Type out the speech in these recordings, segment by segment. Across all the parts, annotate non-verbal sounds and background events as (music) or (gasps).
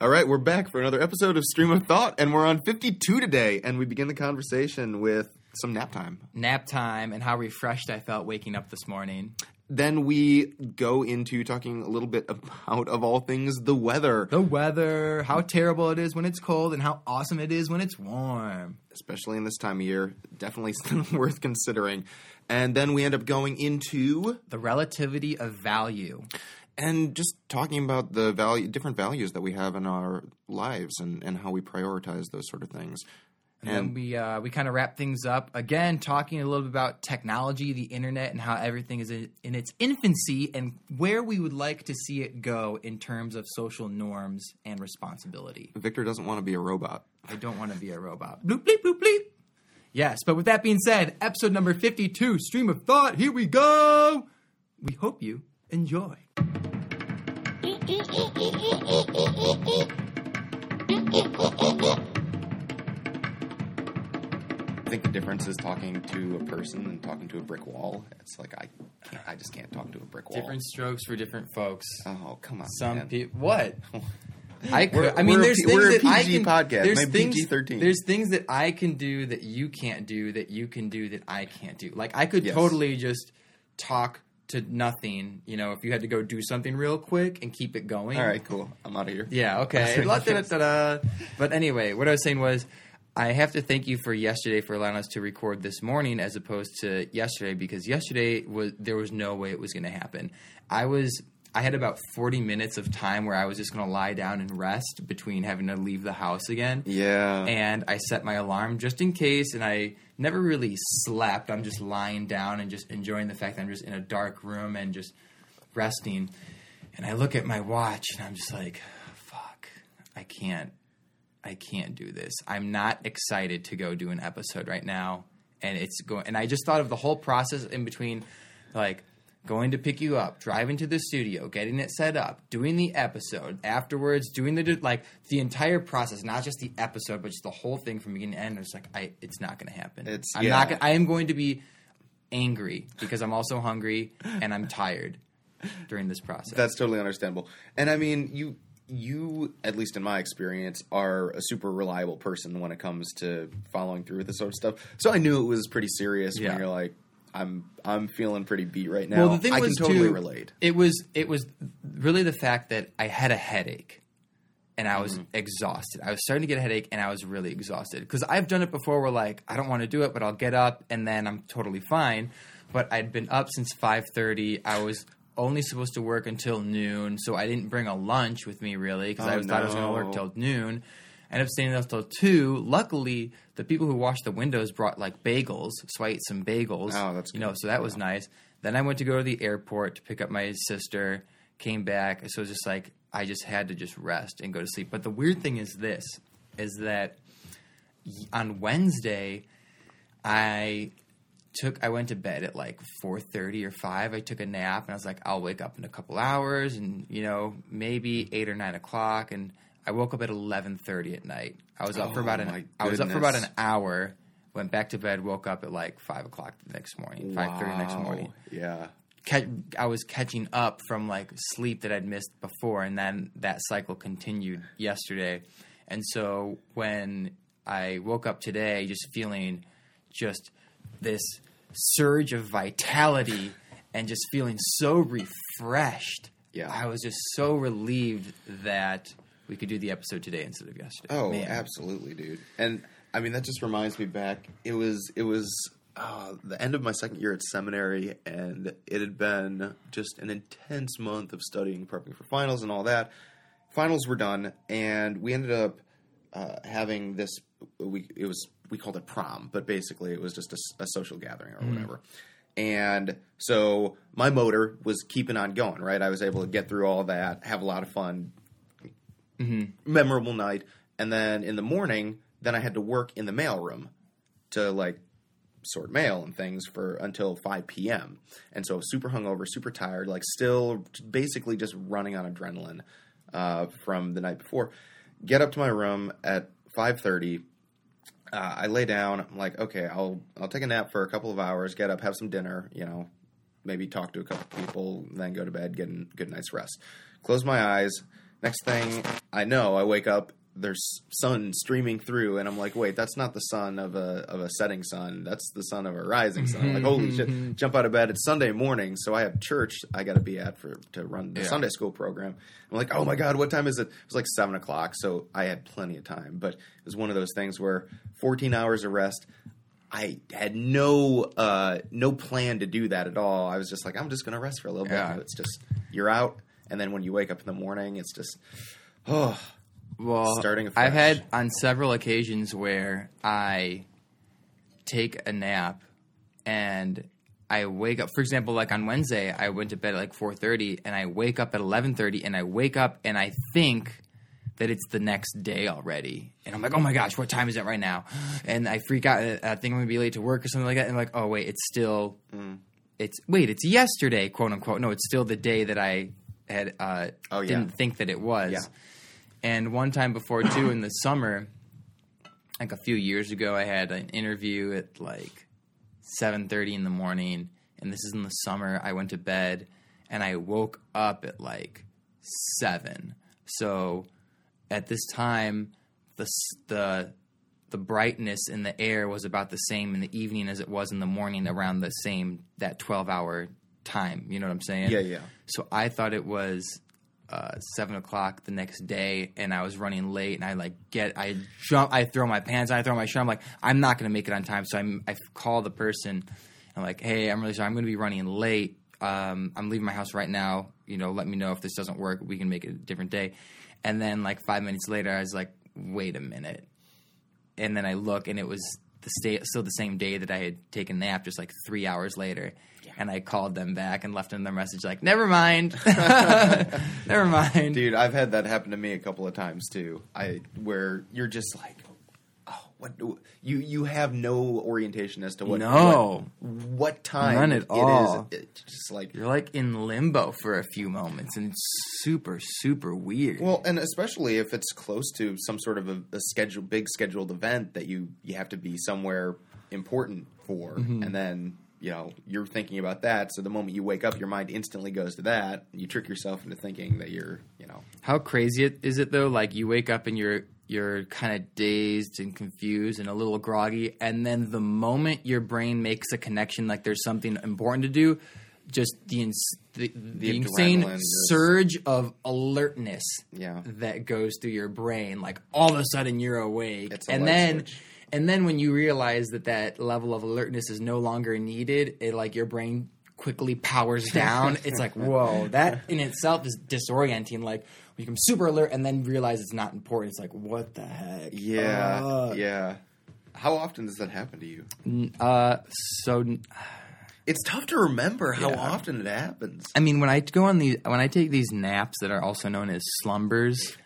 All right, we're back for another episode of Stream of Thought, and we're on 52 today, and we begin the conversation with some nap time. Nap time and how refreshed I felt waking up this morning. Then we go into talking a little bit about, of all things, the weather, The weather, how terrible it is when it's cold, and how awesome it is when it's warm. especially in this time of year. Definitely (laughs) worth considering. And then we end up going into The relativity of value. And just talking about the value, different values that we have in our lives, and, and how we prioritize those sort of things. And then we uh, we kind of wrap things up again, talking a little bit about technology, the internet, and how everything is in, in its infancy, and where we would like to see it go in terms of social norms and responsibility. Victor doesn't want to be a robot. I don't want to be a robot. Bloop bleep bloop bleep. Yes, but with that being said, episode number fifty-two, stream of thought. Here we go. We hope you enjoy. I think the difference is talking to a person and talking to a brick wall. It's like I can't, I just can't talk to a brick wall. Different strokes for different folks. Oh come on, Some people. What? (laughs) I could. I mean, we're a there's things that I can. podcast, There's things. PG-13. There's things that I can do that you can't do that you can do that I can't do. Like I could Yes. totally just talk to nothing. You know, if you had to go do something real quick and keep it going. All right, cool. I'm out of here. Yeah, okay. (laughs) La- da- da- da- da. But anyway, what I was saying was, I have to thank you for yesterday for allowing us to record this morning as opposed to yesterday because yesterday was there was no way it was going to happen. I was I had about 40 minutes of time where I was just going to lie down and rest between having to leave the house again. Yeah. And I set my alarm just in case, and I never really slept. I'm just lying down and just enjoying the fact that I'm just in a dark room and just resting. And I look at my watch and I'm just like, fuck, I can't, I can't do this. I'm not excited to go do an episode right now. And it's going, and I just thought of the whole process in between, like, going to pick you up, driving to the studio, getting it set up, doing the episode, afterwards doing the like the entire process, not just the episode, but just the whole thing from beginning to end. It's like I, it's not going to happen. It's- I'm yeah. not. Gonna, I am going to be angry because I'm also hungry and I'm tired during this process. That's totally understandable. And I mean, you you at least in my experience are a super reliable person when it comes to following through with this sort of stuff. So I knew it was pretty serious Yeah. when you're like I'm I'm feeling pretty beat right now. well, the thing I was can totally too, relate. It was it was really the fact that I had a headache and I was Mm-hmm. exhausted. I was starting to get a headache and I was really exhausted because I've done it before. Where like I don't want to do it, but I'll get up and then I'm totally fine. But I'd been up since five thirty. I was only supposed to work until noon, so I didn't bring a lunch with me really because I Oh, thought I was going to work till noon. Ended up staying there till two. Luckily, the people who washed the windows brought like bagels, so I ate some bagels. Oh, that's you know, so that was nice. Then I went to go to the airport to pick up my sister. Came back, so it was just like I just had to just rest and go to sleep. But the weird thing is this: is that on Wednesday, I took I went to bed at like four thirty or five. I took a nap and I was like, I'll wake up in a couple hours, and you know maybe eight or nine o'clock. And I woke up at eleven thirty at night. I was up for Oh, about an I was up for about an hour. Went back to bed. Woke up at like five o'clock the next morning. Five thirty next morning. Yeah. I was catching up from like sleep that I'd missed before, and then that cycle continued yesterday. And so when I woke up today, just feeling just this surge of vitality and just feeling so refreshed, Yeah. I was just so relieved that we could do the episode today instead of yesterday. Oh, Man. absolutely, dude. And I mean, that just reminds me back. It was it was uh, the end of my second year at seminary, and it had been just an intense month of studying, prepping for finals, and all that. Finals were done, and we ended up uh, having this. We it was we called it prom, but basically it was just a social gathering or whatever. And so my motor was keeping on going. Right, I was able to get through all that, have a lot of fun, memorable night. And then in the morning, then I had to work in the mailroom to like sort mail and things for until 5 p.m. And so super hungover, super tired, like still basically just running on adrenaline uh, from the night before. Get up to my room at 5:30. Uh, I lay down. I'm like, okay, I'll I'll take a nap for a couple of hours. Get up, have some dinner. You know, maybe talk to a couple people, then go to bed, get a good night's rest. Close my eyes, Next thing I know, I wake up. There's sun streaming through, and I'm like, "Wait, that's not the sun of a of a setting sun. That's the sun of a rising sun." I'm like, holy shit! Jump out of bed. It's Sunday morning, so I have church I got to be at for to run the Yeah. Sunday school program. I'm like, "Oh my god, what time is it?" It was like seven o'clock, so I had plenty of time. But it was one of those things where 14 hours of rest. I had no uh, no plan to do that at all. I was just like, I'm just gonna rest for a little Yeah. bit. It's just you're out, and then when you wake up in the morning, it's just oh (sighs) Well, Starting I've had on several occasions where I take a nap and I wake up. For example, like on Wednesday, I went to bed at like four thirty, and I wake up at eleven thirty, and I wake up and I think that it's the next day already, and I'm like, oh my gosh, what time is it right now? And I freak out. Uh, I think I'm gonna be late to work or something like that. And I'm like, oh wait, it's still. Mm. It's wait, it's yesterday, quote unquote. No, it's still the day that I had uh, Oh, yeah. didn't think that it was. Yeah. And one time before too, in the summer, like a few years ago, I had an interview at like seven thirty in the morning, and this is in the summer. I went to bed, and I woke up at like seven. So at this time, the the the brightness in the air was about the same in the evening as it was in the morning, around the same that twelve hour time. You know what I'm saying? yeah yeah. So I thought it was uh, seven o'clock the next day, and I was running late, and I like get, I jump, I throw my pants, I throw my shirt. I'm like, I'm not gonna make it on time, so I'm, I call the person. I'm like, hey, I'm really sorry, I'm gonna be running late. Um, I'm leaving my house right now. You know, let me know if this doesn't work. We can make it a different day. And then like five minutes later, I was like, wait a minute. And then I look, and it was the sta- still the same day that I had taken a nap, just like three hours later. And I called them back and left them their message like, "Never mind, (laughs) (laughs) never mind." Dude, I've had that happen to me a couple of times too. I where you're just like, oh, what do- you you have no orientation as to what No. what, what time None at it all. is. It's just like You're like in limbo for a few moments, and it's super, super weird. well, and especially if it's close to some sort of a, a schedule, big scheduled event that you you have to be somewhere important for, Mm-hmm. and then you know you're thinking about that. So the moment you wake up, your mind instantly goes to that. You trick yourself into thinking that you're you know How crazy it, is it though? Like you wake up and you're you're kind of dazed and confused and a little groggy, and then the moment your brain makes a connection, like there's something important to do, just the ins- the, the, insane just- surge of alertness Yeah. that goes through your brain. Like all of a sudden you're awake, and then. And then when you realize that that level of alertness is no longer needed, it like your brain quickly powers (laughs) down. it's like, whoa, that in itself is disorienting. Like you become super alert and then realize it's not important. It's like, what the heck? yeah Uh, yeah. How often does that happen to you? Uh, so It's tough to remember how Yeah. often it happens. I mean, when I go on these, when I take these naps that are also known as slumbers,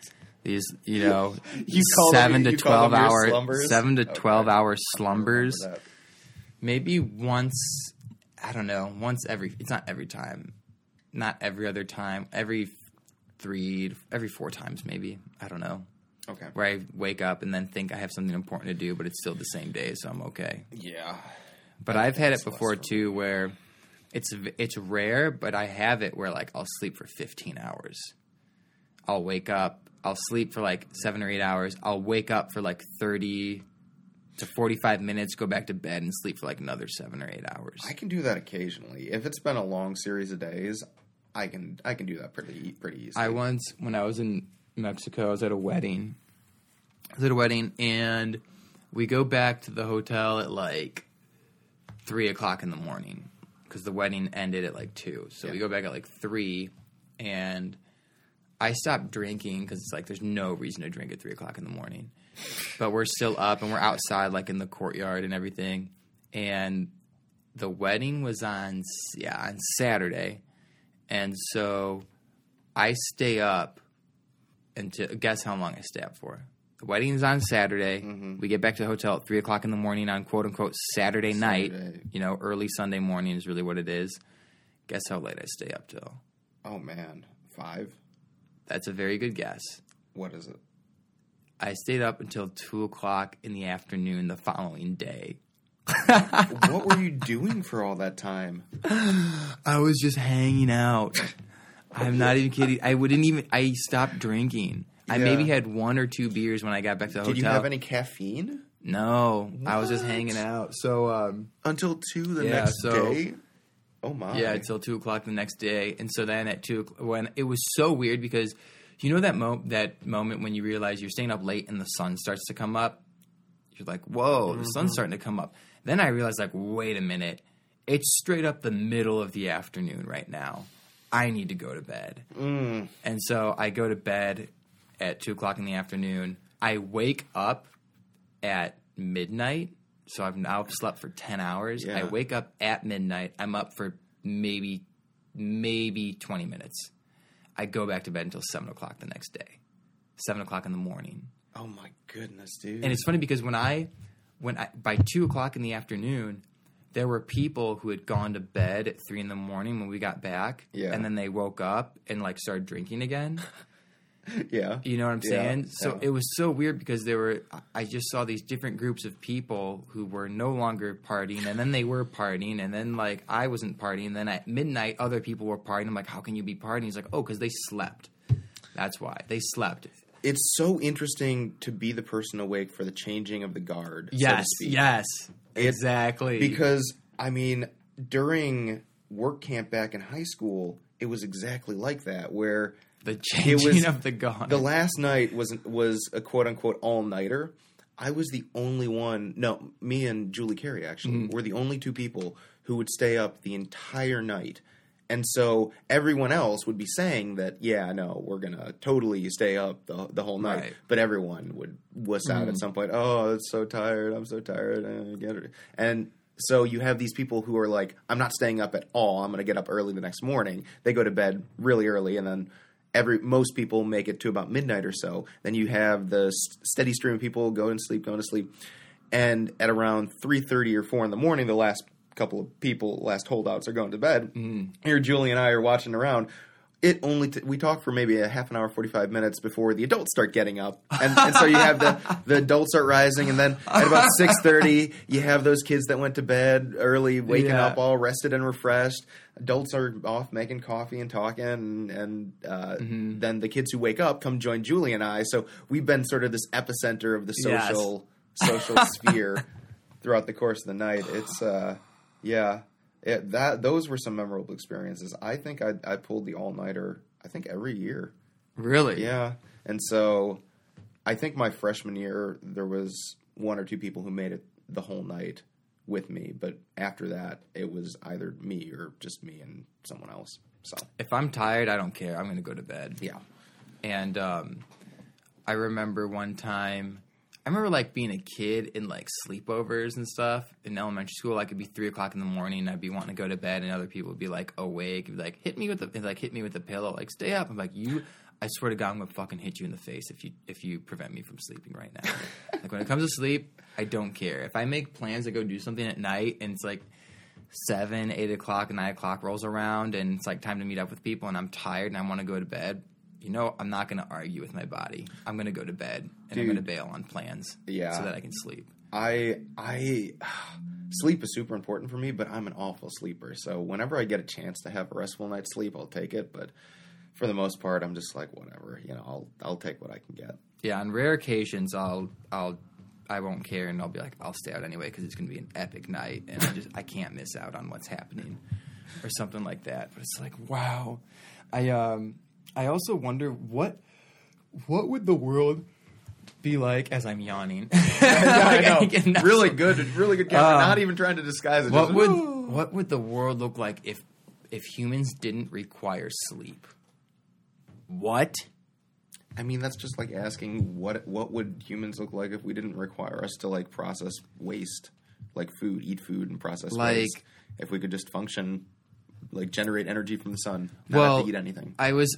these you know, (laughs) You them- seven to you call twelve them hour, slumbers? seven to Okay. twelve hour slumbers. Maybe once i don't know once every it's not every time not every other time every three every four times maybe i don't know Okay. where i wake up and then think i have something important to do but it's still the same day so i'm okay Yeah. but i've had it before too where it's it's rare but i have it where like i'll sleep for 15 hours i'll wake up i'll sleep for like seven or eight hours i'll wake up for like 30 to 45 minutes go back to bed and sleep for like another seven or eight hours I can do that occasionally. If it's been a long series of days, I can I can do that pretty pretty easily. I once, when I was in Mexico, I was at a wedding. I was at a wedding, and we go back to the hotel at like three o'clock in the morning because the wedding ended at like two. So we go back at like three, and I stopped drinking because it's like there's no reason to drink at three o'clock in the morning. But we're still up and we're outside, like in the courtyard and everything. And the wedding was on yeah on Saturday, and so I stay up until guess how long I stay up for. The wedding is on Saturday. Mm-hmm. We get back to the hotel at three o'clock in the morning on quote unquote Saturday, night. You know, early Sunday morning is really what it is. Guess how late I stay up till? Oh man, five. That's a very good guess. What is it? I stayed up until two o'clock in the afternoon the following day. (laughs) what were you (laughs) doing for all that time? I was just hanging out. I'm not even kidding. I wouldn't even. I stopped drinking. I Yeah. maybe had one or two beers when I got back to the hotel. Did hotel. you have any caffeine No, I was just What? hanging out. So um, until two the Yeah, next so- day? Oh my! yeah, until two o'clock the next day, and so then at two o'clock- when it was so weird because you know that mo- that moment when you realize you're staying up late and the sun starts to come up. You're like, whoa, the sun's starting to come up. Then I realized, like, wait a minute, it's straight up the middle of the afternoon right now. I need to go to bed. Mm. And so I go to bed at two o'clock in the afternoon. I wake up at midnight. So I've now slept for 10 hours. Yeah. I wake up at midnight. I'm up for maybe, maybe 20 minutes. I go back to bed until 7 o'clock the next day. 7 o'clock in the morning. Oh my goodness, dude! And it's funny because when I, when I, by 2 o'clock in the afternoon, there were people who had gone to bed at 3 in the morning when we got back. Yeah. And then they woke up and like started drinking again. (laughs) (laughs) yeah, You know what I'm Yeah, saying? So yeah. it was so weird because there were I just saw these different groups of people who were no longer partying and then they were partying and then like I wasn't partying and then at midnight other people were partying. I'm like, how can you be partying? He's like, oh, because they slept. That's why they slept. it's so interesting to be the person awake for the changing of the guard. so Yes, speak. yes, It- exactly. Because I mean, during work camp back in high school, it was exactly like that, where the changing was- of the guard. the last night was was a quote unquote all nighter. I was the only one. No, me and Julie Carey actually Mm-hmm. were the only two people who would stay up the entire night. And so everyone else would be saying that, yeah, no, we're gonna totally stay up the the whole night. Right. But everyone would wuss out at some point. Oh, it's so tired. I'm so tired. Get it. And so you have these people who are like, I'm not staying up at all. I'm gonna get up early the next morning. They go to bed really early, and then every most people make it to about midnight or so. Then you have the s- steady stream of people going to sleep, going to sleep, and at around three thirty or four in the morning, the last couple of people, last holdouts, are going to bed. Mm-hmm. Here, Julie and I are watching around. It only t- we talk for maybe a half an hour, forty five minutes before the adults start getting up, and, and so you have the (laughs) the adults start rising, and then at about six thirty, you have those kids that went to bed early, waking Yeah. up all rested and refreshed. Adults are off making coffee and talking, and, and uh, Mm-hmm. then the kids who wake up come join Julie and I. So we've been sort of this epicenter of the Yes. social social (laughs) sphere throughout the course of the night. It's uh, yeah, it, that those were some memorable experiences. I think I I pulled the all nighter. I think every year. really? Yeah, and so I think my freshman year there was one or two people who made it the whole night with me, but after that it was either me or just me and someone else. So If I'm tired, I don't care. I'm going to go to bed. yeah, And um, I remember one time, I remember like being a kid in like sleepovers and stuff in elementary school. Like it'd be three o'clock in the morning, and I'd be wanting to go to bed, and other people would be like awake, be like hit me with the like hit me with the pillow, like stay up. I'm like you. I swear to God, I'm gonna fucking hit you in the face if you if you prevent me from sleeping right now. (laughs) like when it comes to sleep, I don't care. If I make plans to go do something at night, and it's like seven, eight o'clock, nine o'clock rolls around, and it's like time to meet up with people, and I'm tired and I want to go to bed. You know, I'm not going to argue with my body. I'm going to go to bed and I'm going to bail on plans, Yeah. so that I can sleep. I I (sighs) sleep is super important for me, but I'm an awful sleeper. So whenever I get a chance to have a restful night's sleep, I'll take it. But for the most part, I'm just like whatever. You know, I'll I'll take what I can get. Yeah, on rare occasions, I'll I'll I won't care and I'll be like I'll stay out anyway because it's going to be an epic night and I just I can't miss out on what's happening or something like that. But it's like wow, I um I also wonder what what would the world be like as I'm yawning. (laughs) (laughs) I Again, that's- really good, really good camera. Uh, Not even trying to disguise it. What just- would what would the world look like if if humans didn't require sleep? What? I mean, that's just like asking what what would humans look like if we didn't require us to like process waste, like food, eat food, and process Like- waste. If we could just function, like generate energy from the sun, not Well, have to eat anything. I was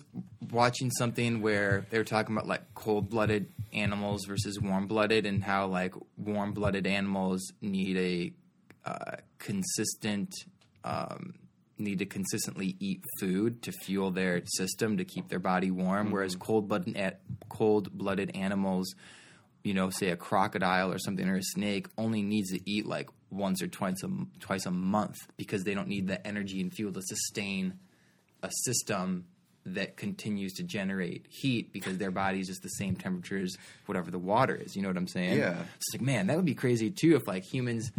watching something where they were talking about like cold blooded animals versus warm blooded, and how like warm blooded animals need a uh, consistent um, need to consistently eat food to fuel their system to keep their body warm, whereas cold blooded cold blooded animals. You know, say a crocodile or something or a snake only needs to eat like once or twice a twice a month because they don't need the energy and fuel to sustain a system that continues to generate heat because their body is just the same temperature as whatever the water is. You know what I'm saying? Yeah. It's like, man, that would be crazy too if like humans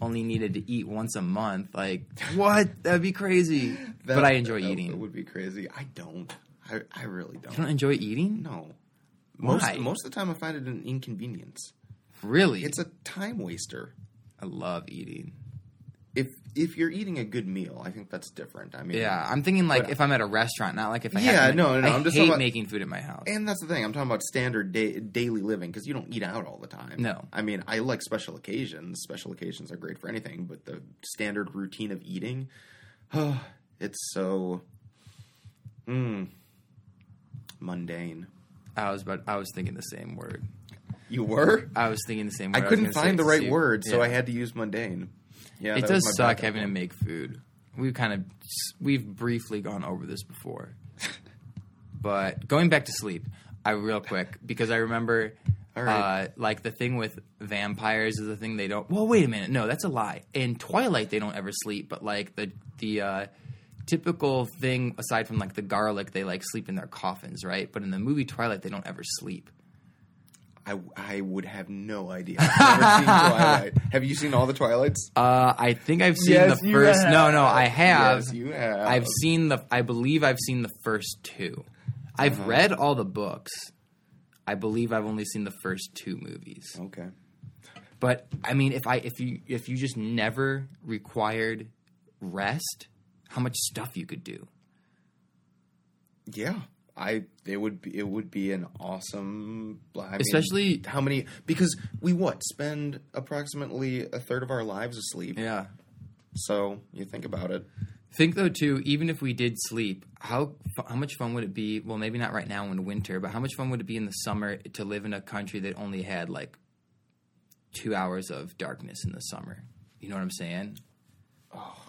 only needed to eat once a month. Like, (laughs) what? That'd be crazy. That- but I enjoy that eating. It would be crazy. I don't. I, I really don't. You don't enjoy eating? No. Most Why? most of the time, I find it an inconvenience. Really? It's a time waster. I love eating. If if you're eating a good meal, I think that's different. I mean, Yeah, I'm thinking like But- if I'm at a restaurant, not like if I Yeah, have no, no, I I'm just hate about- making food at my house. And that's the thing. I'm talking about standard day, daily living because you don't eat out all the time. No. I mean, I like special occasions. Special occasions are great for anything, but the standard routine of eating, (sighs) it's so mm, mundane. I was but I was thinking the same word. You were? I was thinking the same word. I was couldn't gonna say find the right soup. word, so Yeah. I had to use mundane. Yeah, It that was does my suck backup having to one. make food. We've kind of we've briefly gone over this before, (laughs) but going back to sleep, I real quick because I remember. All right. Uh, like the thing with vampires is the thing they don't. Well, wait a minute. No, that's a lie. In Twilight, they don't ever sleep. But like the the uh, typical thing, aside from like the garlic, they like sleep in their coffins, right? But in the movie Twilight, they don't ever sleep. I, I would have no idea. I've never seen (laughs) Twilight. Have you seen all the Twilights? Uh, I think I've seen Yes, the you first. have. No, no, I have. Yes, you have. I've seen the. I believe I've seen the first two. I've Uh-huh. read all the books. I believe I've only seen the first two movies. Okay. But I mean, if I if you if you just never required rest, how much stuff you could do. Yeah, I it would be it would be an awesome. I mean, Especially- how many because we what spend approximately a third of our lives asleep. Yeah. So you think about it. Think though too, even if we did sleep, how how much fun would it be? Well, maybe not right now in winter, but how much fun would it be in the summer to live in a country that only had like two hours of darkness in the summer? You know what I'm saying? Oh,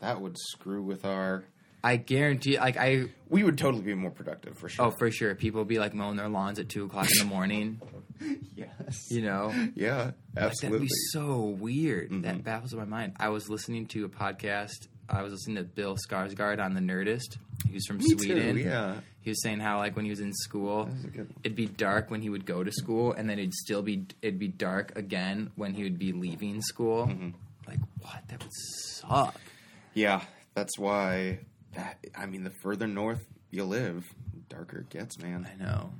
that would screw with our. I guarantee, like I We would totally be more productive for sure. oh for sure, people be like mowing their lawns at two o'clock in the morning. (laughs) yes. You know, Yeah, Like, absolutely. That'd be so weird. That baffles my mind. I was listening to a podcast. I was listening to Bill Skarsgård on the Nerdist. He was from Me too, Sweden. yeah. He was saying how like when he was in school, was a good one. it'd be dark when he would go to school, and then it'd still be it'd be dark again when he would be leaving school. Mm-hmm. Like what? That would suck. Yeah, that's why. That I mean, the further north you live, the darker it gets, man. I know.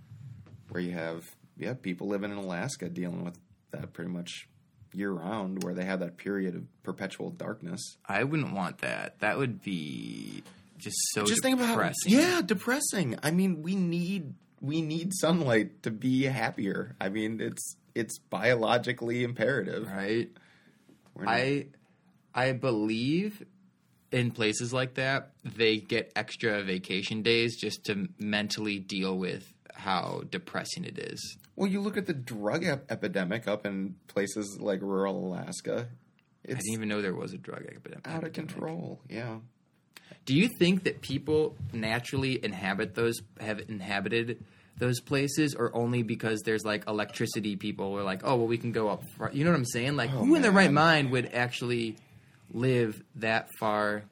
Where you have yeah people living in Alaska dealing with that pretty much year round, where they have that period of perpetual darkness. I wouldn't want that. That would be just so Just think about depressing. yeah, depressing. I mean, we need we need sunlight to be happier. I mean, it's it's biologically imperative. right. Not- I I believe in places like that they get extra vacation days just to mentally deal with how depressing it is. well, you look at the drug ep- epidemic up in places like rural Alaska. I didn't even know there was a drug epidemic. out of control. Yeah. Do you think that people naturally inhabit those have inhabited those places or only because there's like electricity people are like, "Oh, well we can go up front." You know what I'm saying? Like Oh, who in their right mind would actually live that far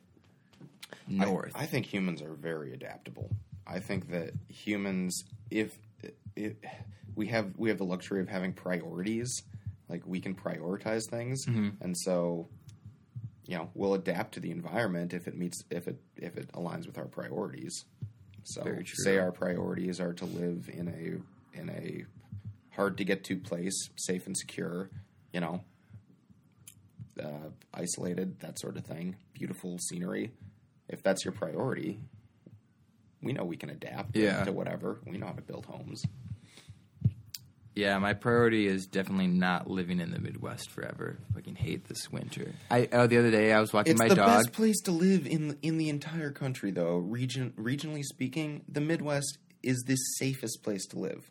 north? I, I think humans are very adaptable. I think that humans, if, if we have we have the luxury of having priorities, like we can prioritize things, Mm-hmm. and so you know we'll adapt to the environment if it meets if it if it aligns with our priorities. So say our priorities are to live in a in a hard to get to place, safe and secure, you know, uh, isolated, that sort of thing, beautiful scenery. If that's your priority, we know we can adapt Yeah. to whatever. We know how to build homes. Yeah, my priority is definitely not living in the Midwest forever. I fucking hate this winter. I oh the other day I was walking It's my dog. It's the best place to live in in the entire country, though. Region regionally speaking, the Midwest is the safest place to live.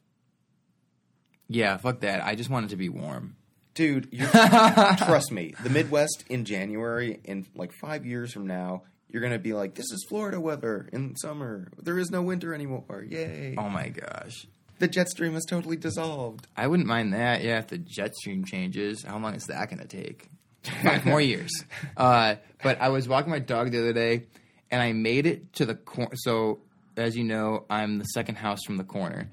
Yeah, fuck that. I just want it to be warm. Dude, you're, (laughs) trust me, the Midwest in January, in like five years from now, you're gonna be like, "This is Florida weather in summer. There is no winter anymore. Yay!" Oh my gosh. The jet stream is totally dissolved. I wouldn't mind that. Yeah, if the jet stream changes, how long is that going to take? Five more (laughs) years. Uh, but I was walking my dog the other day, and I made it to the corner. So as you know, I'm the second house from the corner.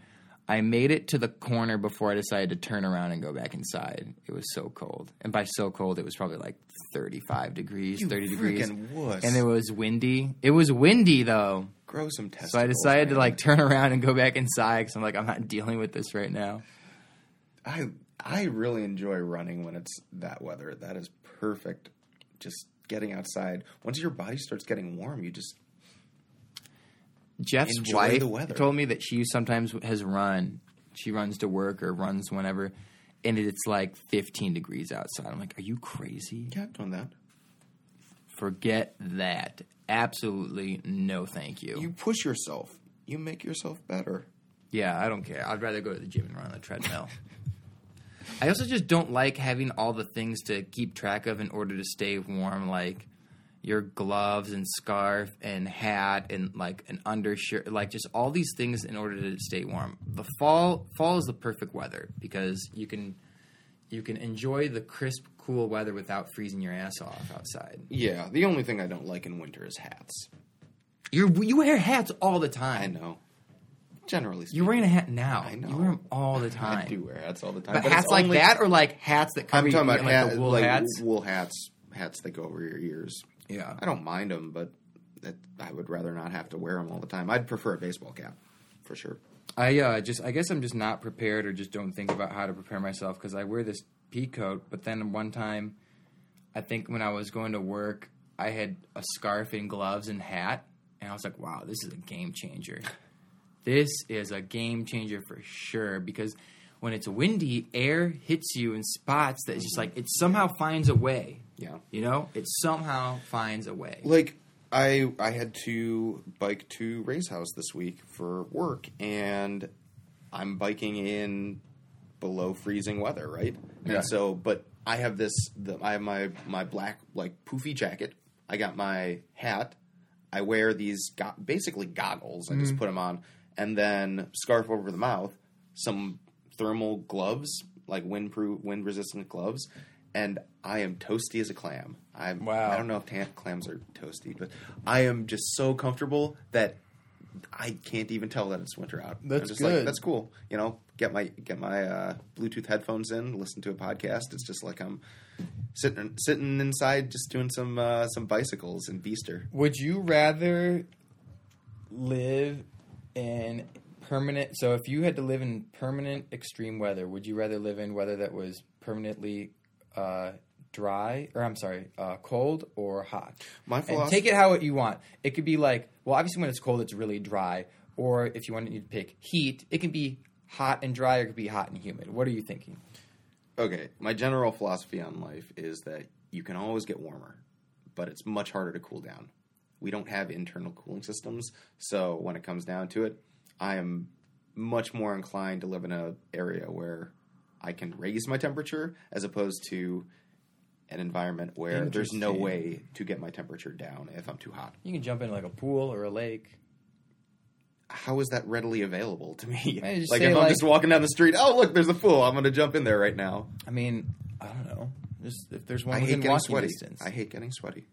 I made it to the corner before I decided to turn around and go back inside. It was so cold, and by so cold, it was probably like 35 degrees, You 30 degrees, wuss. and it was windy. It was windy though, Grow some testicles. so I decided to like (laughs) turn around and go back inside because I'm like, I'm not dealing with this right now. I I really enjoy running when it's that weather. That is perfect. Just getting outside. Once your body starts getting warm, you just Jeff's Enjoy wife the weather. told me that she sometimes has run. She runs to work or runs whenever, and it's like 15 degrees outside. I'm like, are you crazy? yeah, I've done that. Forget that. Absolutely no, thank you. You push yourself. You make yourself better. yeah, I don't care. I'd rather go to the gym and run on the treadmill. I also just don't like having all the things to keep track of in order to stay warm, like your gloves and scarf and hat and like an undershirt, like just all these things in order to stay warm. The fall fall is the perfect weather because you can you can enjoy the crisp, cool weather without freezing your ass off outside. Yeah, the only thing I don't like in winter is hats. You you wear hats all the time. I know. Generally speaking. You're wearing a hat now. I know. You wear them all the (laughs) time. I do wear hats all the time. But, it's hats like only- that, or like hats that cover I'm you, talking about like hat, wool like hats. wool hats, hats that go over your ears. Yeah, I don't mind them, but that, I would rather not have to wear them all the time. I'd prefer a baseball cap, for sure. I uh, just I guess I'm just not prepared, or just don't think about how to prepare myself because I wear this pea coat. But then one time, I think when I was going to work, I had a scarf and gloves and hat, and I was like, "Wow, this is a game changer. This is a game changer for sure." Because when it's windy, air hits you in spots that it's just like it somehow finds a way. Yeah. You know, it somehow finds a way. Like I I had to bike to Ray's house this week for work and I'm biking in below freezing weather, right? Yeah. And so but I have this the, I have my my black like poofy jacket. I got my hat. I wear these go- basically goggles. I just mm. put them on and then scarf over the mouth, some thermal gloves, like windproof wind resistant gloves. And I am toasty as a clam. I'm, Wow. I don't know if clams are toasty, but I am just so comfortable that I can't even tell that it's winter out. That's I'm just good. like that's cool. You know, get my get my uh, Bluetooth headphones in, listen to a podcast. It's just like I'm sitting sitting inside, just doing some uh, some bicycles and Beaster. Would you rather live in permanent? So, if you had to live in permanent extreme weather, would you rather live in weather that was permanently uh, dry, or I'm sorry, uh, cold or hot? My And take it how you want. It could be like, well, obviously when it's cold, it's really dry. Or if you wanted to pick heat, it can be hot and dry, or it could be hot and humid. What are you thinking? okay, my general philosophy on life is that you can always get warmer, but it's much harder to cool down. We don't have internal cooling systems, so when it comes down to it, I am much more inclined to live in an area where I can raise my temperature as opposed to an environment where there's no way to get my temperature down if I'm too hot. You can jump in like a pool or a lake. How is that readily available to me? Like if I'm like- just walking down the street, oh look, there's a pool. I'm going to jump in there right now. I mean, I don't know. Just if there's one I hate within getting walking sweaty. distance, I hate getting sweaty.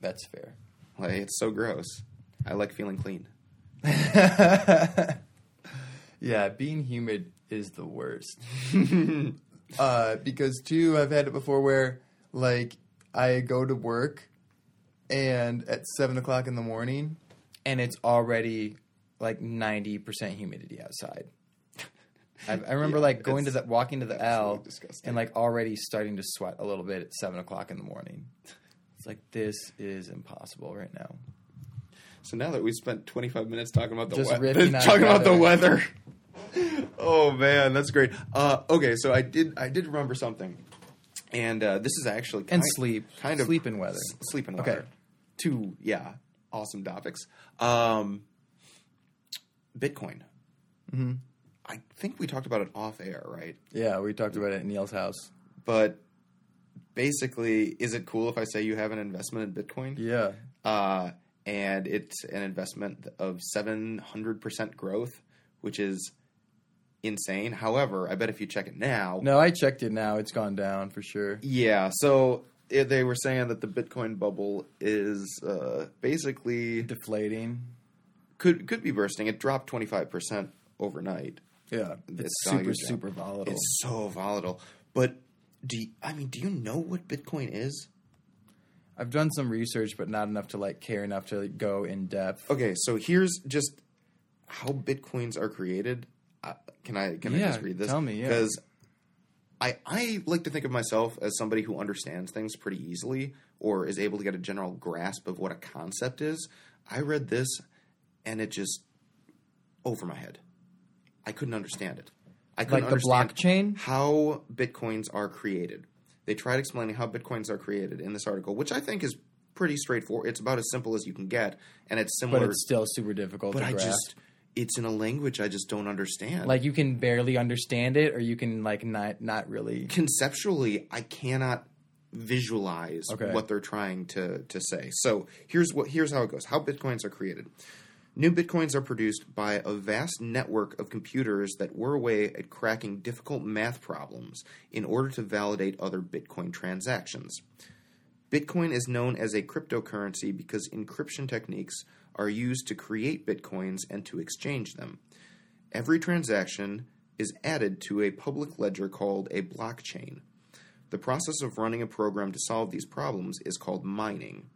that's fair. Like it's so gross. I like feeling clean. (laughs) yeah, being humid is the worst. (laughs) uh, because too, I've had it before where like I go to work and at seven o'clock in the morning, and it's already like ninety percent humidity outside. (laughs) I, I remember Yeah, like going to the walking to the L disgusting. and like already starting to sweat a little bit at seven o'clock in the morning. It's like this is impossible right now. So now that we spent 25 minutes talking about the (laughs) talking about the weather. Weather. oh man, that's great. Uh, okay, so I did I did remember something, and uh, this is actually And kind, sleep, kind of sleep and weather. s- sleep and Okay. weather. Two yeah, awesome topics. Um, Bitcoin. Mm-hmm. I think we talked about it off air, right? Yeah, we talked about it at Neil's house. But basically, is it cool if I say you have an investment in Bitcoin? Yeah. uh, and it's an investment of 700% growth, which is insane. However, I bet if you check it now, No, I checked it now. It's gone down for sure. yeah, so they were saying that the Bitcoin bubble is uh, basically Deflating. could could be bursting. It dropped twenty five percent overnight. Yeah, it's Its super super volatile. It's so volatile. But do you, I mean, do you know what Bitcoin is? I've done some research, but not enough to like care enough to go in depth. Okay, so here's just how bitcoins are created. Can I can I just read this? tell me, yeah. Because I I like to think of myself as somebody who understands things pretty easily or is able to get a general grasp of what a concept is. I read this and it just over my head. I couldn't understand it. I couldn't Like the understand blockchain? how bitcoins are created. They tried explaining how bitcoins are created in this article, which I think is pretty straightforward. It's about as simple as you can get, and it's similar. But it's still super difficult but to I grasp. just it's in a language I just don't understand. like you can barely understand it, or you can like not not really. conceptually, I cannot visualize Okay. what they're trying to to say. So here's what here's how it goes. How bitcoins are created. New bitcoins are produced by a vast network of computers that whir away at cracking difficult math problems in order to validate other bitcoin transactions. Bitcoin is known as a cryptocurrency because encryption techniques are used to create bitcoins and to exchange them. Every transaction is added to a public ledger called a blockchain. The process of running a program to solve these problems is called mining.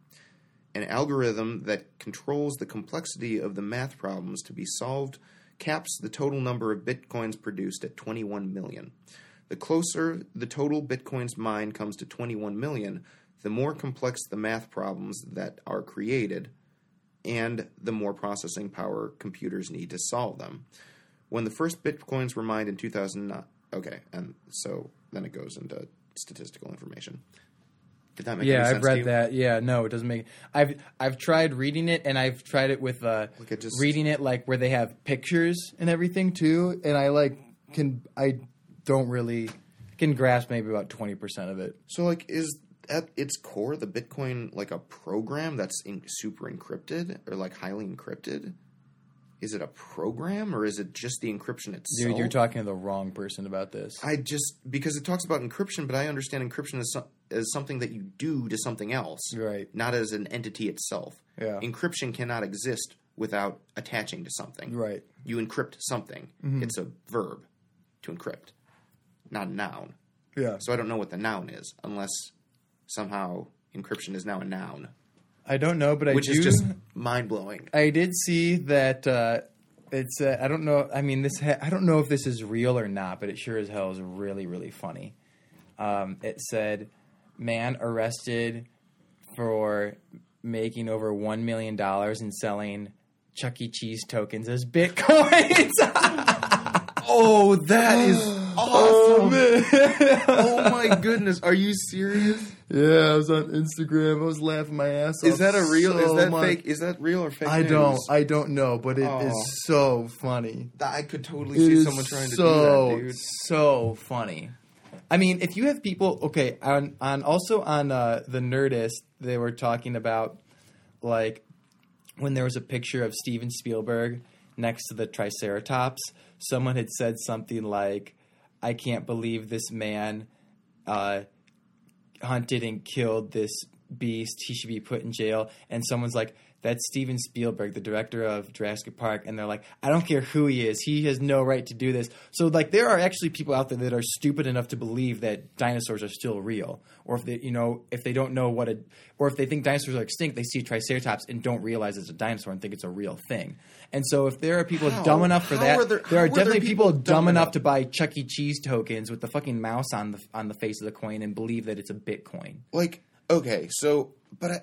An algorithm that controls the complexity of the math problems to be solved caps the total number of bitcoins produced at 21 million. The closer the total bitcoins mined comes to 21 million, the more complex the math problems that are created and the more processing power computers need to solve them. When the first bitcoins were mined in 2009, okay, and so then it goes into statistical information. Did that make Yeah, any sense I've read that. Yeah, no, it doesn't make. I've I've tried reading it, and I've tried it with uh, at just- reading it like where they have pictures and everything too, and I like can I don't really can grasp maybe about twenty percent of it. So, like, is at its core the Bitcoin like a program that's in, super encrypted or like highly encrypted? Is it a program or is it just the encryption itself? Dude, you're talking to the wrong person about this. I just because it talks about encryption, but I understand encryption as, so, as something that you do to something else, Right. Not as an entity itself. Yeah. Encryption cannot exist without attaching to something. Right. You encrypt something. Mm-hmm. It's a verb to encrypt, not a noun. Yeah. So I don't know what the noun is unless somehow encryption is now a noun, I don't know, but I which do. is just mind blowing. I did see that uh, it's. Uh, I don't know. I mean, this. Ha- I don't know if this is real or not, but it sure as hell is really, really funny. Um, it said, "Man arrested for making over one million dollars and selling Chuck E. Cheese tokens as bitcoins." (laughs) Oh, that is (gasps) (gasps) (gasps) oh man! (laughs) oh my goodness, are you serious? yeah, I was on Instagram. I was laughing my ass off. Is that a real? is that much. fake? Is that real or fake? I news? don't. I don't know, but it is Oh. so funny. I could totally It see is someone trying to so, do that, dude. So funny. I mean, if you have people, okay, on on also on uh, the Nerdist, they were talking about like when there was a picture of Steven Spielberg next to the Triceratops. Someone had said something like, "I can't believe this man uh, hunted and killed this beast. He should be put in jail." And someone's like, "That's Steven Spielberg, the director of Jurassic Park." And they're like, "I don't care who he is. He has no right to do this." So like, there are actually people out there that are stupid enough to believe that dinosaurs are still real, or if they, you know, if they don't know what a, or if they think dinosaurs are extinct, they see Triceratops and don't realize it's a dinosaur and think it's a real thing. And so, if there are people How? dumb enough for How that, are there- there, are are there definitely people, people dumb dumb enough enough? to buy Chuck E. Cheese tokens with the fucking mouse on the on the face of the coin and believe that it's a Bitcoin. Like, okay, so, but I,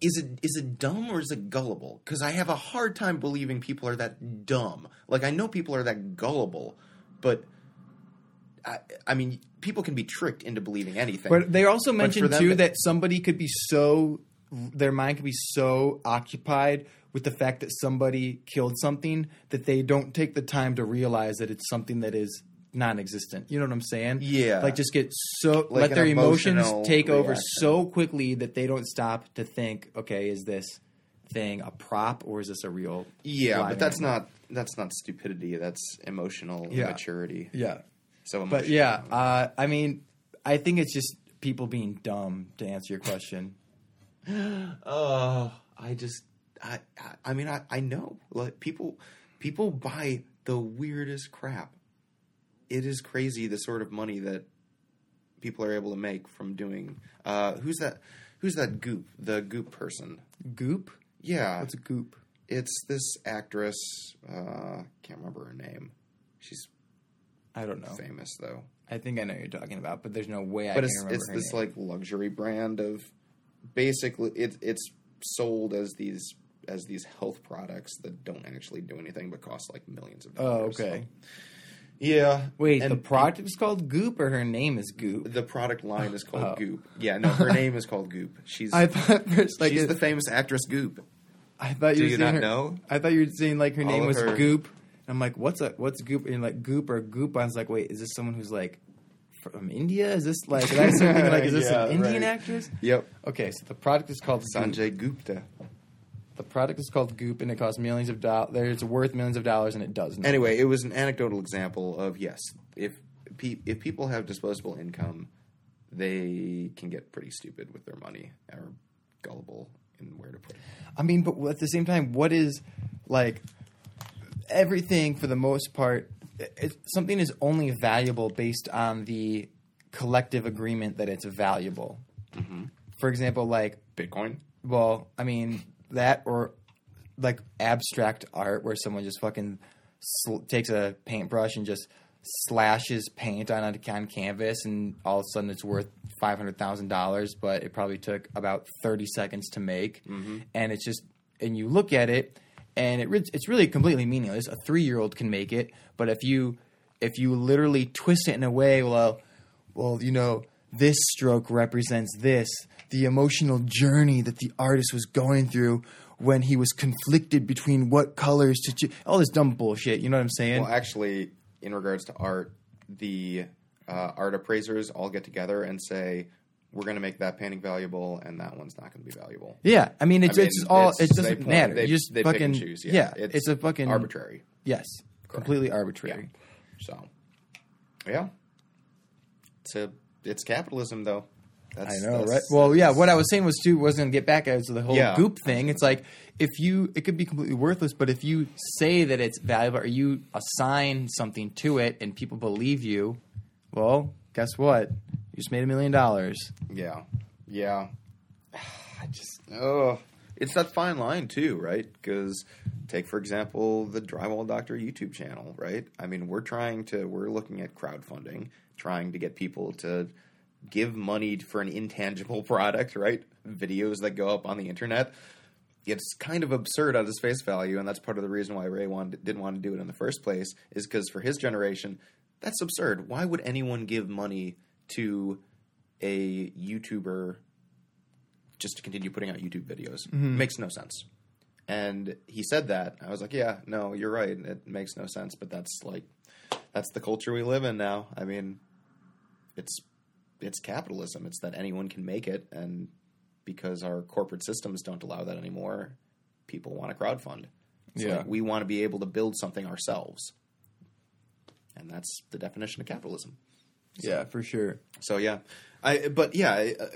is it is it dumb or is it gullible? Because I have a hard time believing people are that dumb. Like, I know people are that gullible, but I, I mean, people can be tricked into believing anything. But they also mentioned them too that somebody could be so their mind could be so occupied with the fact that somebody killed something that they don't take the time to realize that it's something that is non-existent. You know what I'm saying? Yeah. Like just get so Like let their emotions emotional take over reaction. so quickly that they don't stop to think, okay, is this thing a prop or is this a real yeah, but that's animal? not that's not stupidity. That's emotional Yeah. immaturity. Yeah. So, But yeah, uh, I mean, I think it's just people being dumb to answer your question. (gasps) Oh, I just I, I, I mean, I, I know like people, people buy the weirdest crap. It is crazy the sort of money that people are able to make from doing. Uh, who's that? Who's that goop? The goop person? Goop? Yeah, What's a goop? it's this actress. Uh, can't remember her name. She's I don't know. famous though. I think I know what you're talking about, but there's no way I but can it's remember it's this name. like luxury brand of basically it, it's sold as these as these health products that don't actually do anything but cost like millions of dollars. Oh, okay. So, yeah. Wait, and the product is called Goop, or her name is Goop? the product line is called Oh. Goop. Yeah, no, her (laughs) name is called Goop. She's I thought first, like she's it- the famous actress Goop. I thought you Do were you not her, know? I thought you were saying like her All name was her- Goop. I'm like, what's a what's Goop? And like Goop or Goop. I was like, wait, is this someone who's like from India? Is this like? Did I start (laughs) like, is this Yeah, an Indian right. actress? Yep. Okay, so the product is called Goop. Sanjay Gupta. The product is called Goop, and it costs millions of dollars. It's worth millions of dollars, and it does not. Anyway, it was an anecdotal example of yes, if pe- if people have disposable income, they can get pretty stupid with their money or gullible in where to put it. I mean, but at the same time, what is like everything for the most part? It, something is only valuable based on the collective agreement that it's valuable. Mm-hmm. For example, like Bitcoin. well, I mean that or like abstract art where someone just fucking sl- takes a paintbrush and just slashes paint on a on canvas, and all of a sudden it's worth five hundred thousand dollars, but it probably took about thirty seconds to make, mm-hmm. and it's just and you look at it, and it re- it's really completely meaningless. A three year old can make it, but if you if you literally twist it in a way, well, well, you know, this stroke represents this the emotional journey that the artist was going through when he was conflicted between what colors to choose. All this dumb bullshit. You know what I'm saying? Well, actually, in regards to art, the uh, art appraisers all get together and say, "We're going to make that painting valuable, and that one's not going to be valuable." yeah, I mean, it's I mean, it's all it's- it doesn't point- matter. They, you just they pick fucking and choose. Yeah, yeah. It's, a fucking arbitrary. Yes, completely arbitrary. So, yeah, it's a it's capitalism though. That's, I know, right? Well, yeah. What I was saying was too wasn't going to get back at to the whole Yeah. goop thing. It's like if you, it could be completely worthless, but if you say that it's valuable or you assign something to it and people believe you, well, guess what? You just made a million dollars. Yeah, yeah. (sighs) I just oh, it's that fine line too, right? Because take for example the Drywall Doctor YouTube channel, right? I mean, we're trying to we're looking at crowdfunding, trying to get people to give money for an intangible (laughs) product, right? Videos that go up on the internet. It's kind of absurd at its face value, and that's part of the reason why Ray wanted, didn't want to do it in the first place. Is because for his generation, that's absurd. Why would anyone give money to a YouTuber just to continue putting out YouTube videos. Mm-hmm. Makes no sense. And he said that. I was like, yeah, no, you're right. It makes no sense, but that's like that's the culture we live in now. I mean, it's it's capitalism. It's that anyone can make it and because our corporate systems don't allow that anymore, people want to crowdfund. It's Yeah. like we want to be able to build something ourselves. And that's the definition of capitalism. Yeah, for sure. So yeah, I but yeah, I, uh,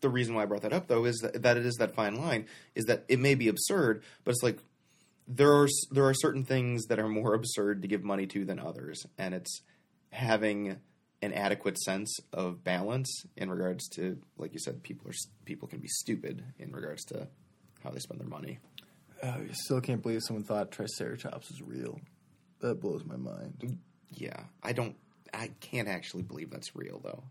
the reason why I brought that up though is that, that it is that fine line is that it may be absurd, but it's like there are there are certain things that are more (laughs) absurd to give money to than others, and it's having an adequate sense of balance in regards to like you said, people are people can be stupid in regards to how they spend their money. Uh, I still can't believe someone thought Triceratops was real. That blows my mind. Yeah, I don't. I can't actually believe that's real though.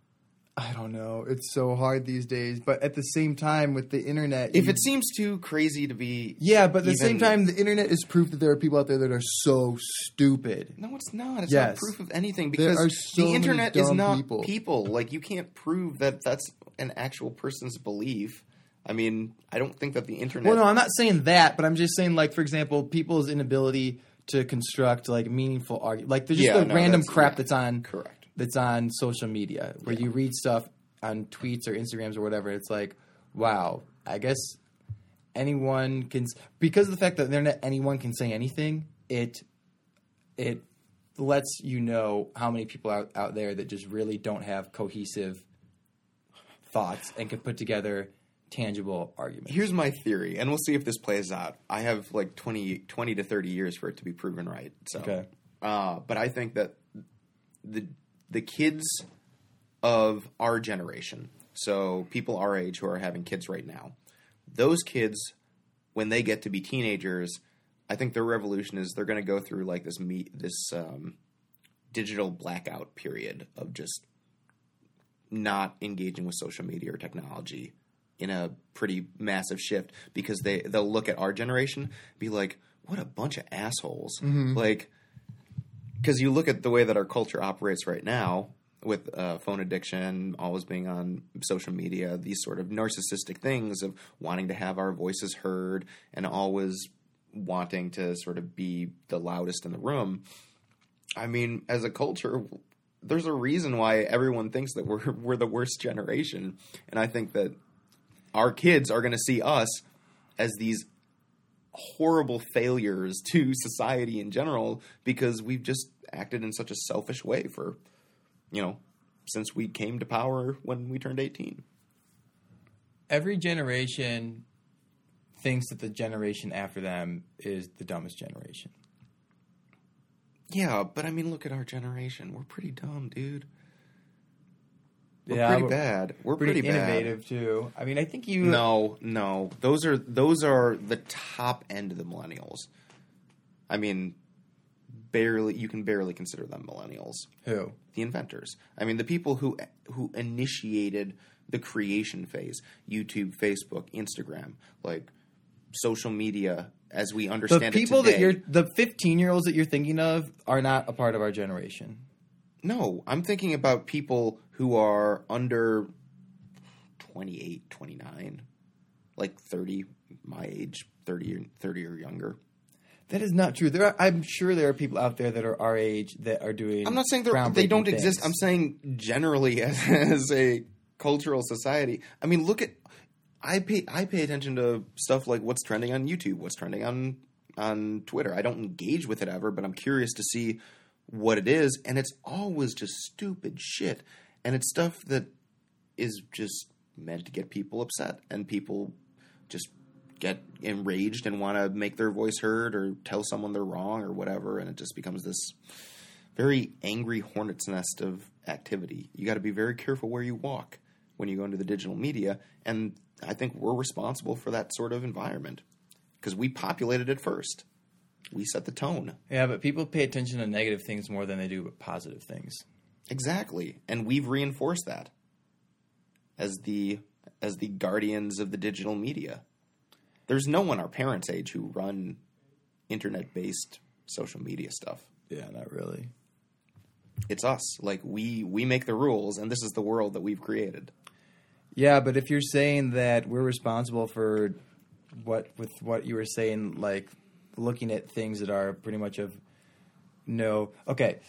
I don't know. It's so hard these days, but at the same time, with the internet, If you- it seems too crazy to be, yeah, but at the same time, the internet is proof that there are people out there that are so stupid. No, it's not. It's Yes. not proof of anything because so the internet is not people. people. Like you can't prove that that's an actual person's belief. I mean, I don't think that the internet. Well, no, I'm not saying that, but I'm just saying, like, for example, people's inability to construct like meaningful argument, like there's just Yeah, the no, random crap yeah, that's on correct. That's on social media where you read stuff on tweets or Instagrams or whatever. It's like, wow, I guess anyone can because of the fact that the internet anyone can say anything. It it lets you know how many people out out there that just really don't have cohesive thoughts and can put together tangible arguments. Here's my theory, and we'll see if this plays out. I have like 20, 20 to 30 years for it to be proven right. So, Okay. uh, but I think that the the kids of our generation, so people our age who are having kids right now, those kids, when they get to be teenagers, I think their revolution is they're going to go through like this me this um, digital blackout period of just not engaging with social media or technology in a pretty massive shift because they they'll look at our generation be like what a bunch of assholes. Like because you look at the way that our culture operates right now with uh, phone addiction always being on social media these sort of narcissistic things of wanting to have our voices heard and always wanting to sort of be the loudest in the room. I mean as a culture there's a reason why everyone thinks that we're (laughs) we're the worst generation. And i think that our kids are going to see us as these horrible failures to society in general because we've just acted in such a selfish way for you know since we came to power when we turned 18 Every generation thinks that the generation after them is the dumbest generation. yeah but i mean look at our generation we're pretty dumb dude we're Yeah, pretty we're bad we're Pretty, pretty, bad innovative too. I mean, I think you. No, no. Those are those are the top end of the millennials. I mean, barely you can barely consider them millennials. Who? The inventors. I mean, the people who who initiated the creation phase. YouTube, Facebook, Instagram, like social media as we The understand people it today. that you're, the 15 year olds that you're thinking of are not a part of our generation. No, I'm thinking about people who are under 28, 29, like 30, my age, 30 or, 30 or younger. That is not true. There, are, I'm sure there are people out there that are our age that are doing. I'm not saying they're, don't groundbreaking exist. I'm saying generally (laughs) as, as a cultural society. I mean, look at I pay I pay attention to stuff like what's trending on YouTube, what's trending on on Twitter. I don't engage with it ever, but I'm curious to see what it is, and it's always just stupid shit, and it's stuff that is just meant to get people upset, and people just get enraged and want to make their voice heard or tell someone they're wrong or whatever, and it just becomes this very angry hornet's nest of activity. You got to be very careful where you walk when you go into the digital media, and I think we're responsible for that sort of environment because we populated it first. We set the tone. Yeah, but people pay attention to negative things more than they do positive things. Exactly. And we've reinforced that as the as the guardians of the digital media. There's no one our parents' age who run internet based social media stuff. Yeah, not really. It's us. Like we we make the rules and this is the world that we've created. Yeah, but if you're saying that we're responsible for what with what you were saying, like looking at things that are pretty much of no. Okay,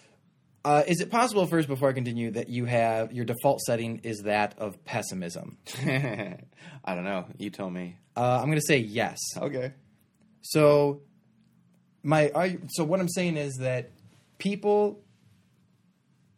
uh, is it possible first before I continue that you have your default setting is that of pessimism? (laughs) I don't know. You tell me. Uh, I'm going to say yes. Okay. So my I, so what I'm saying is that people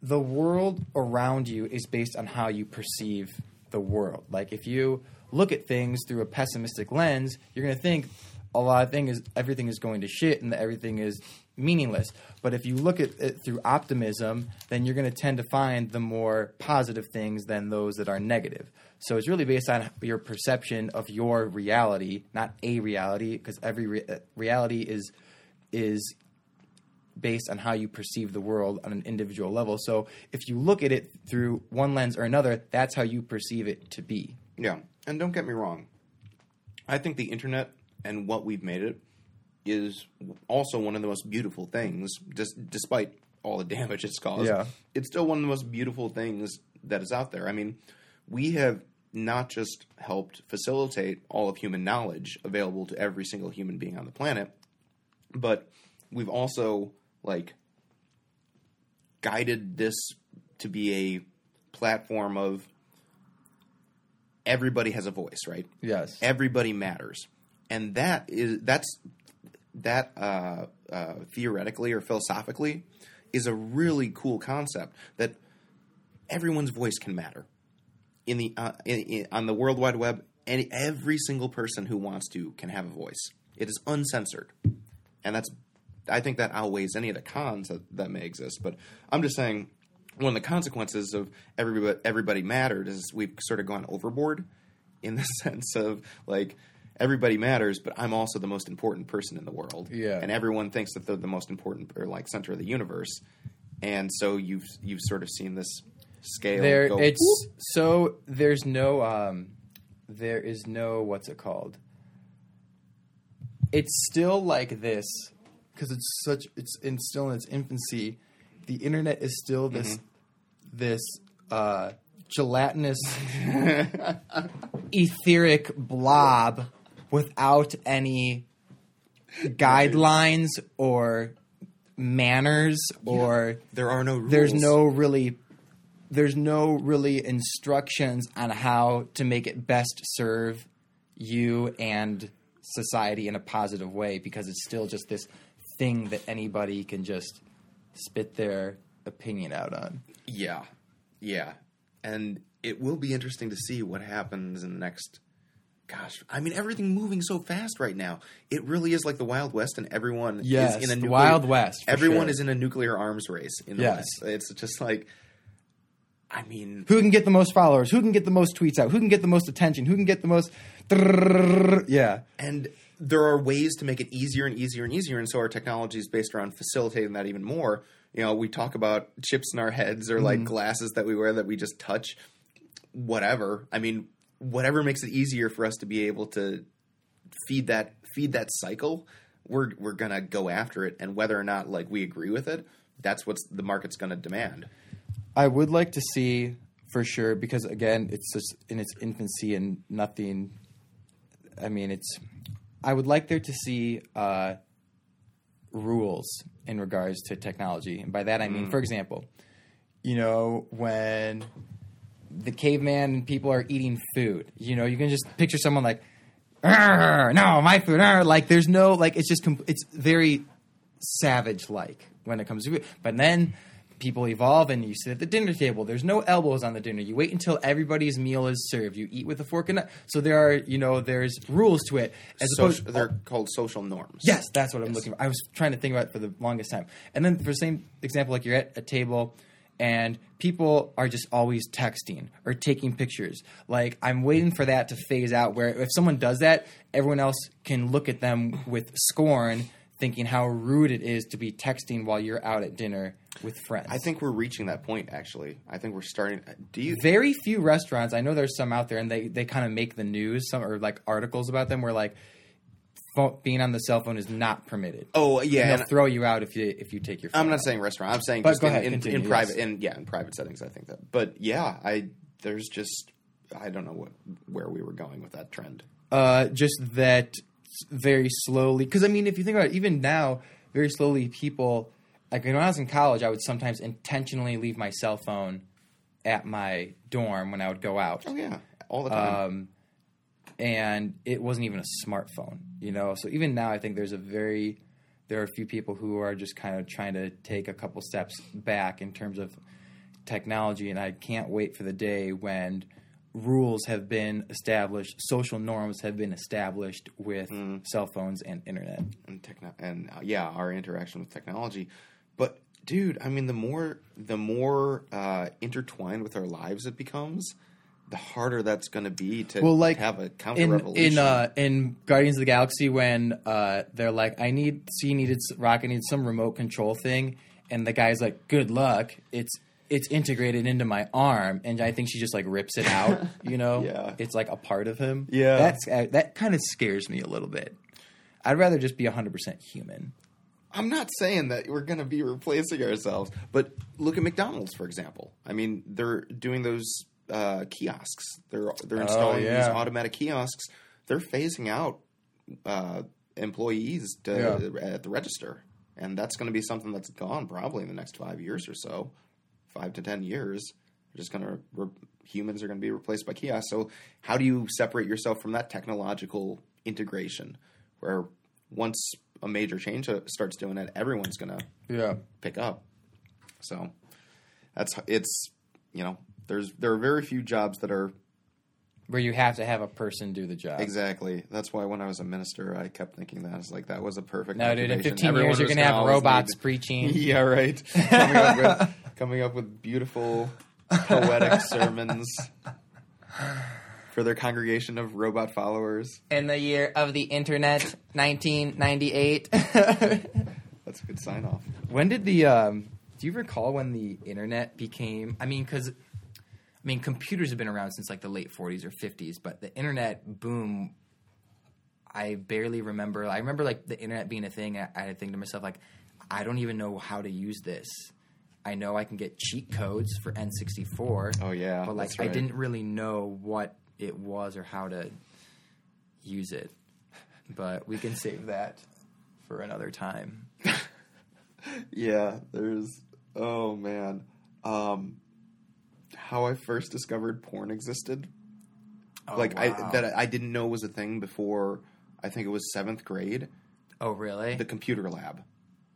the world around you is based on how you perceive the world. Like if you look at things through a pessimistic lens, you're going to think a lot of things everything is going to shit and that everything is meaningless. But if you look at it through optimism, then you're going to tend to find the more positive things than those that are negative. So it's really based on your perception of your reality, not a reality, because every re- uh, reality is is based on how you perceive the world on an individual level. So if you look at it through one lens or another, that's how you perceive it to be. Yeah. And don't get me wrong. I think the internet and what we've made it is also one of the most beautiful things, dis- despite all the damage it's caused. Yeah. It's still one of the most beautiful things that is out there. I mean, we have not just helped facilitate all of human knowledge available to every single human being on the planet, but we've also like guided this to be a platform of everybody has a voice, right? Yes. Everybody matters, and that is that's that uh, uh, theoretically or philosophically is a really cool concept that everyone's voice can matter in the uh, in, in, on the World Wide Web. any every single person who wants to can have a voice. It is uncensored, and that's I think that outweighs any of the cons that, that may exist. But I'm just saying one of the consequences of everybody everybody mattered is we've sort of gone overboard in the (laughs) sense of like everybody matters, but I'm also the most important person in the world. Yeah. and everyone thinks that they're the most important or like center of the universe, and so you've you've sort of seen this scale. there go, it's whoop. so there's no um there is no what's it called it's still like this because it's such it's in still in its infancy the internet is still this this uh gelatinous (laughs) etheric blob without any guidelines or manners or there are no rules. there's no really there's no really instructions on how to make it best serve you and society in a positive way because it's still just this thing that anybody can just spit their opinion out on. Yeah, yeah, and it will be interesting to see what happens in the next. Gosh, I mean, everything moving so fast right now. It really is like the Wild West, and everyone Yes, is in a nuclear, Wild West, Everyone sure. is in a nuclear arms race in the Yes. West. It's just like, I mean, Who can get the most followers? Who can get the most tweets out? Who can get the most attention? Who can get the most yeah. and there are ways to make it easier and easier and easier, and so our technology is based around facilitating that even more. You know, we talk about chips in our heads or like glasses that we wear that we just touch, whatever. I mean, whatever makes it easier for us to be able to feed that feed that cycle. We're we're gonna go after it, and whether or not like we agree with it, that's what the market's gonna demand. I would like to see for sure because again, it's just in its infancy and nothing. I mean, it's. I would like there to see uh, rules in regards to technology, and by that I mean, for example, you know when the caveman and people are eating food. You know, you can just picture someone like, no, my food. arr." Like, there's no like. It's just com- it's very savage like when it comes to food. But then people evolve and you sit at the dinner table. There's no elbows on the dinner. You wait until everybody's meal is served. You eat with a fork and knife. So there are you know there's rules to it as opposed. They're called social norms. Yes, that's what I'm looking for. I was trying to think about it for the longest time. And then for the same example, like you're at a table and people are just always texting or taking pictures. Like I'm waiting for that to phase out where if someone does that, everyone else can look at them with scorn, thinking how rude it is to be texting while you're out at dinner with friends. I think we're reaching that point. Actually, I think we're starting. Do you? very few restaurants. I know there's some out there, and they, they kind of make the news, some or like articles about them, where like being on the cell phone is not permitted. Oh And yeah, they'll throw you out if you if you take your. Phone I'm not out. saying restaurant. I'm saying But just in, ahead, in, continue, in yes. private. In yeah, in private settings, I think that. But yeah, I there's just I don't know what where we were going with that trend. Uh, just that very slowly, because I mean, if you think about it, even now, very slowly, people like when I was in college, I would sometimes intentionally leave my cell phone at my dorm when I would go out. Oh yeah, all the time. um, and it wasn't even a smartphone, you know. So even now, I think there's a very there are a few people who are just kind of trying to take a couple steps back in terms of technology, and I can't wait for the day when rules have been established, social norms have been established with cell phones and internet. and techno- and uh, yeah, our interaction with technology. But dude, I mean, the more the more uh, intertwined with our lives it becomes, the harder that's going to be to well, like have a counter in revolution. in uh, in Guardians of the Galaxy when uh, they're like, I need she needed Rocket needs some remote control thing, and the guy's like, Good luck. It's it's integrated into my arm, and I think she just like rips it out. (laughs) You know, Yeah. it's like a part of him. Yeah. that's uh, that kind of scares me a little bit. I'd rather just be hundred percent human. I'm not saying that we're going to be replacing ourselves, but look at McDonald's for example. I mean, they're doing those uh, kiosks. They're they're installing these yeah. automatic kiosks. They're phasing out uh, employees to, Yeah. at the register, and that's going to be something that's gone probably in the next five years or so, five to ten years. We're just going to re- humans are going to be replaced by kiosks. So how do you separate yourself from that technological integration, where once a major change uh, starts doing it, everyone's going to Yeah, pick up. So that's it's you know there's there are very few jobs that are where you have to have a person do the job. Exactly. That's why when I was a minister, I kept thinking that. It's like that was a perfect. No, dude. In 15 Everyone years, you're gonna have robots preaching. (laughs) yeah, right. Coming up with (laughs) coming up with beautiful poetic (laughs) sermons for their congregation of robot followers. In the year of the internet, 1998. That's a good sign off. when did the? Um, do you recall when the internet became? I mean, because I mean, computers have been around since like the late 40s or 50s, but the internet boom. I barely remember. I remember like the internet being a thing. I, I think to myself like, I don't even know how to use this. I know I can get cheat codes for N64. Oh, yeah, but like that's I didn't really know what it was or how to use it. But we can save that for another time. (laughs) Yeah, there's oh man. Um how I first discovered porn existed. Oh, like Oh, wow. I that I didn't know was a thing before I think it was 7th grade, Oh, really? the computer lab.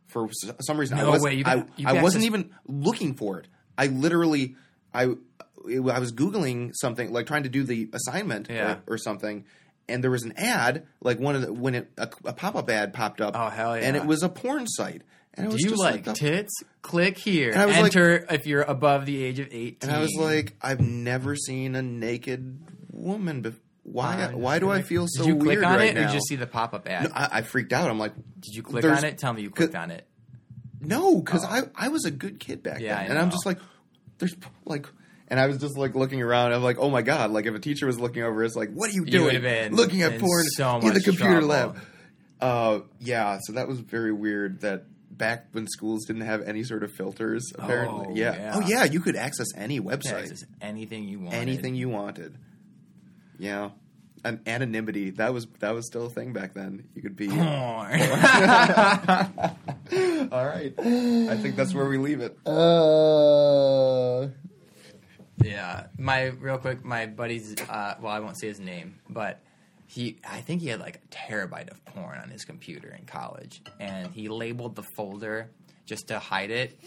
For some reason I No was way, you I, you I wasn't even looking for it. I literally I it- I was googling something like trying to do the assignment Yeah. or, or something and there was an ad like one of the when it a, a pop-up ad popped up Oh, hell yeah! and it was a porn site. And I Do you like the tits? Click here. And I was like- Enter if you're above the age of 18. And I was like, I've never seen a naked woman. Bef- why? Uh, why do I feel so Did you click on right it, now? or did you just see the pop up ad? No, I, I freaked out. I'm like, did you click on it? Tell me you clicked on it. no, because I I was a good kid back Yeah, then, and I'm just like, there's like. And I was just like looking around. I'm like, oh my god! Like if a teacher was looking over, it's like, what are you You doing? been looking at porn so in the computer trouble. lab. Uh, yeah. So that was very weird. That back when schools didn't have any sort of filters, apparently. Oh, yeah. yeah. Oh yeah. You could access any Yeah, website. it's just anything you wanted, anything you wanted. Yeah. And anonymity, that was that was still a thing back then. You could be (laughs) All right. I think that's where we leave it. Uh, yeah, my real quick, my buddy's. Uh, well, I won't say his name, but he. I think he had like a terabyte of porn on his computer in college, and he labeled the folder just to hide it.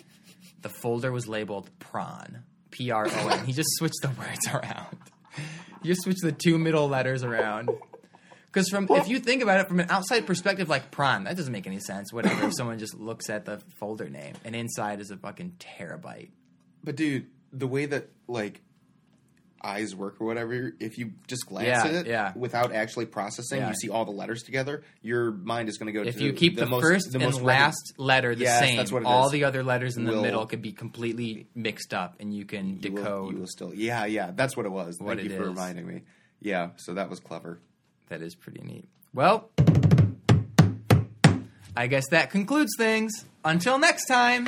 The folder was labeled prawn, P R O N. He just switched the words around. He just switched the two middle letters around. Because from if you think about it from an outside perspective, like prawn, that doesn't make any sense. Whatever. if someone just looks at the folder name, and inside is a fucking terabyte. But dude, the way that like eyes work or whatever, if you just glance Yeah, at it yeah. without actually processing, Yeah. you see all the letters together, your mind is going to go If to you keep the, most, first the and most last letter the Yes, same, that's what it all is. the other letters in the middle could be completely mixed up, and you can you will- decode. you will still Yeah, yeah, that's what it was. What Thank you for is. reminding me. Yeah, so that was clever. That is pretty neat. Well, I guess that concludes things. Until next time.